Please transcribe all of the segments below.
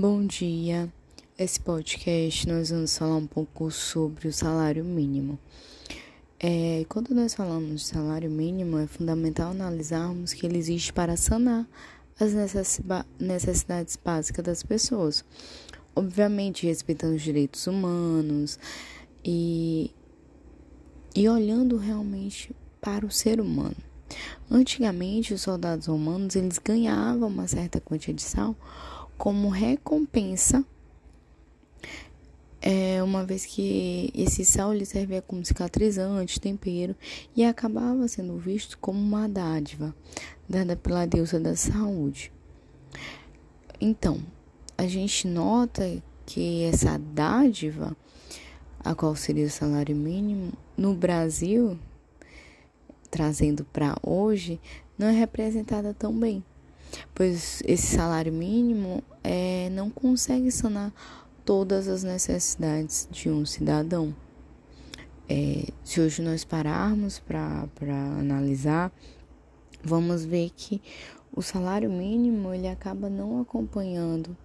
Bom dia. Esse podcast nós vamos falar um pouco sobre o salário mínimo. É, quando nós falamos de salário mínimo, é fundamental analisarmos que ele existe para sanar as necessidades básicas das pessoas. Obviamente, respeitando os direitos humanos e, e olhando realmente para o ser humano. Antigamente, os soldados romanos eles ganhavam uma certa quantia de sal como recompensa, é, uma vez que esse sal lhe servia como cicatrizante, tempero e acabava sendo visto como uma dádiva dada pela deusa da saúde. Então, a gente nota que essa dádiva, a qual seria o salário mínimo, no Brasil, trazendo para hoje, não é representada tão bem pois esse salário mínimo é, não consegue sanar todas as necessidades de um cidadão. É, se hoje nós pararmos para analisar, vamos ver que o salário mínimo ele acaba não acompanhando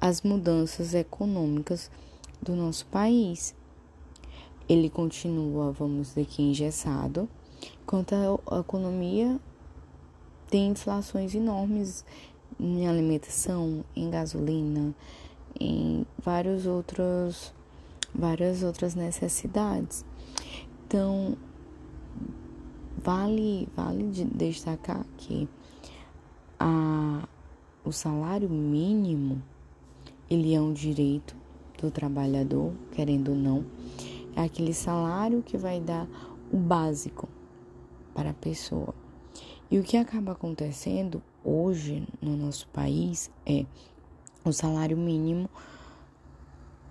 as mudanças econômicas do nosso país. Ele continua, vamos dizer que engessado, enquanto a economia tem inflações enormes em alimentação, em gasolina, em vários outros, várias outras necessidades. Então, vale, vale destacar que a, o salário mínimo ele é um direito do trabalhador, querendo ou não, é aquele salário que vai dar o básico para a pessoa. E o que acaba acontecendo hoje no nosso país é o salário mínimo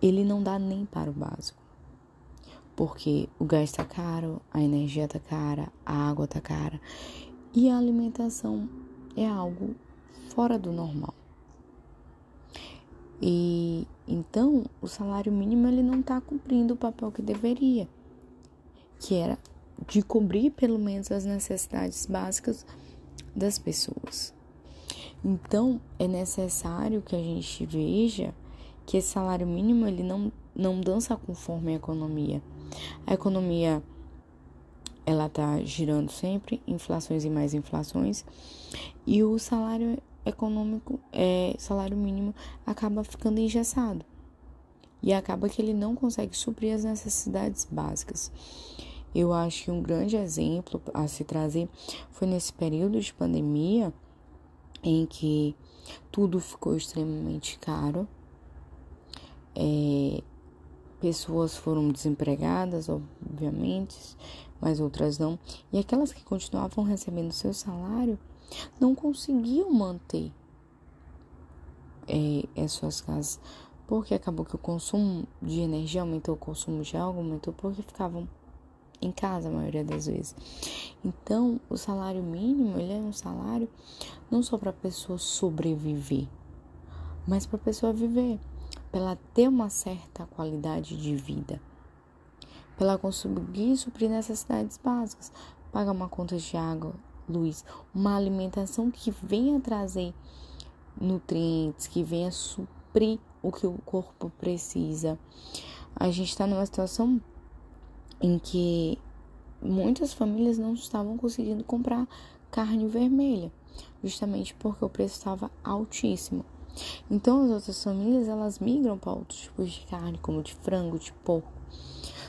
ele não dá nem para o básico. Porque o gás está caro, a energia está cara, a água está cara e a alimentação é algo fora do normal. E então o salário mínimo ele não está cumprindo o papel que deveria, que era de cobrir pelo menos as necessidades básicas das pessoas. Então, é necessário que a gente veja que esse salário mínimo ele não, não dança conforme a economia. A economia ela tá girando sempre, inflações e mais inflações, e o salário econômico, é, salário mínimo acaba ficando engessado. E acaba que ele não consegue suprir as necessidades básicas. Eu acho que um grande exemplo a se trazer foi nesse período de pandemia em que tudo ficou extremamente caro. É, pessoas foram desempregadas, obviamente, mas outras não. E aquelas que continuavam recebendo seu salário não conseguiam manter é, as suas casas, porque acabou que o consumo de energia aumentou, o consumo de algo aumentou, porque ficavam em casa a maioria das vezes. Então, o salário mínimo, ele é um salário não só para a pessoa sobreviver, mas para a pessoa viver, para ela ter uma certa qualidade de vida, para ela conseguir suprir necessidades básicas, pagar uma conta de água, luz, uma alimentação que venha trazer nutrientes, que venha suprir o que o corpo precisa. A gente está numa situação em que muitas famílias não estavam conseguindo comprar carne vermelha, justamente porque o preço estava altíssimo. Então as outras famílias elas migram para outros tipos de carne, como de frango, de porco.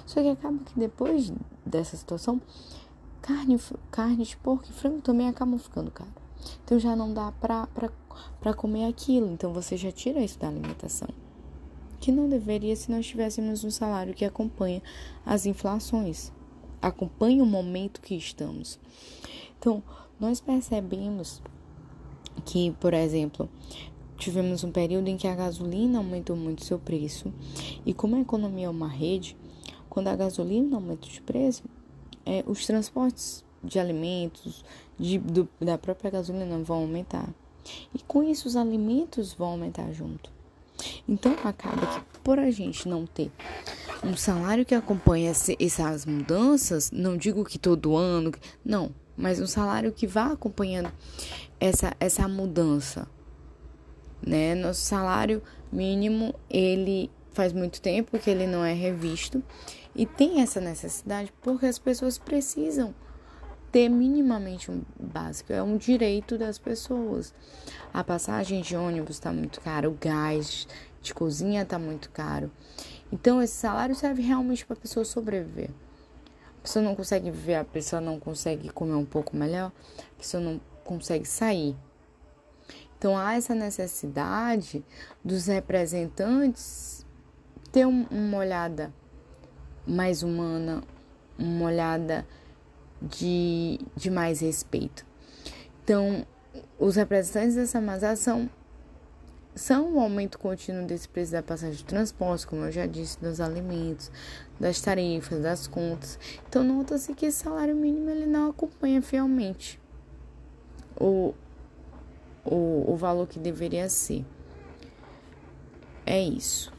Só que acaba que depois dessa situação, carne, carne de porco e frango também acabam ficando caro. Então já não dá para comer aquilo, então você já tira isso da alimentação que não deveria se nós tivéssemos um salário que acompanha as inflações, acompanha o momento que estamos. Então, nós percebemos que, por exemplo, tivemos um período em que a gasolina aumentou muito seu preço, e como a economia é uma rede, quando a gasolina aumenta de preço, é, os transportes de alimentos, de, do, da própria gasolina vão aumentar. E com isso os alimentos vão aumentar junto. Então acaba que por a gente não ter um salário que acompanha essas mudanças, não digo que todo ano, não, mas um salário que vá acompanhando essa, essa mudança né? Nosso salário mínimo, ele faz muito tempo que ele não é revisto e tem essa necessidade porque as pessoas precisam ter minimamente um básico, é um direito das pessoas. A passagem de ônibus está muito cara, o gás de cozinha está muito caro. Então esse salário serve realmente para a pessoa sobreviver. A pessoa não consegue viver, a pessoa não consegue comer um pouco melhor, a pessoa não consegue sair. Então há essa necessidade dos representantes ter uma olhada mais humana, uma olhada de, de mais respeito. Então, os representantes dessa massa são, são o aumento contínuo desse preço da passagem de transporte, como eu já disse, dos alimentos, das tarifas, das contas. Então, nota-se que esse salário mínimo ele não acompanha fielmente o, o, o valor que deveria ser. É isso.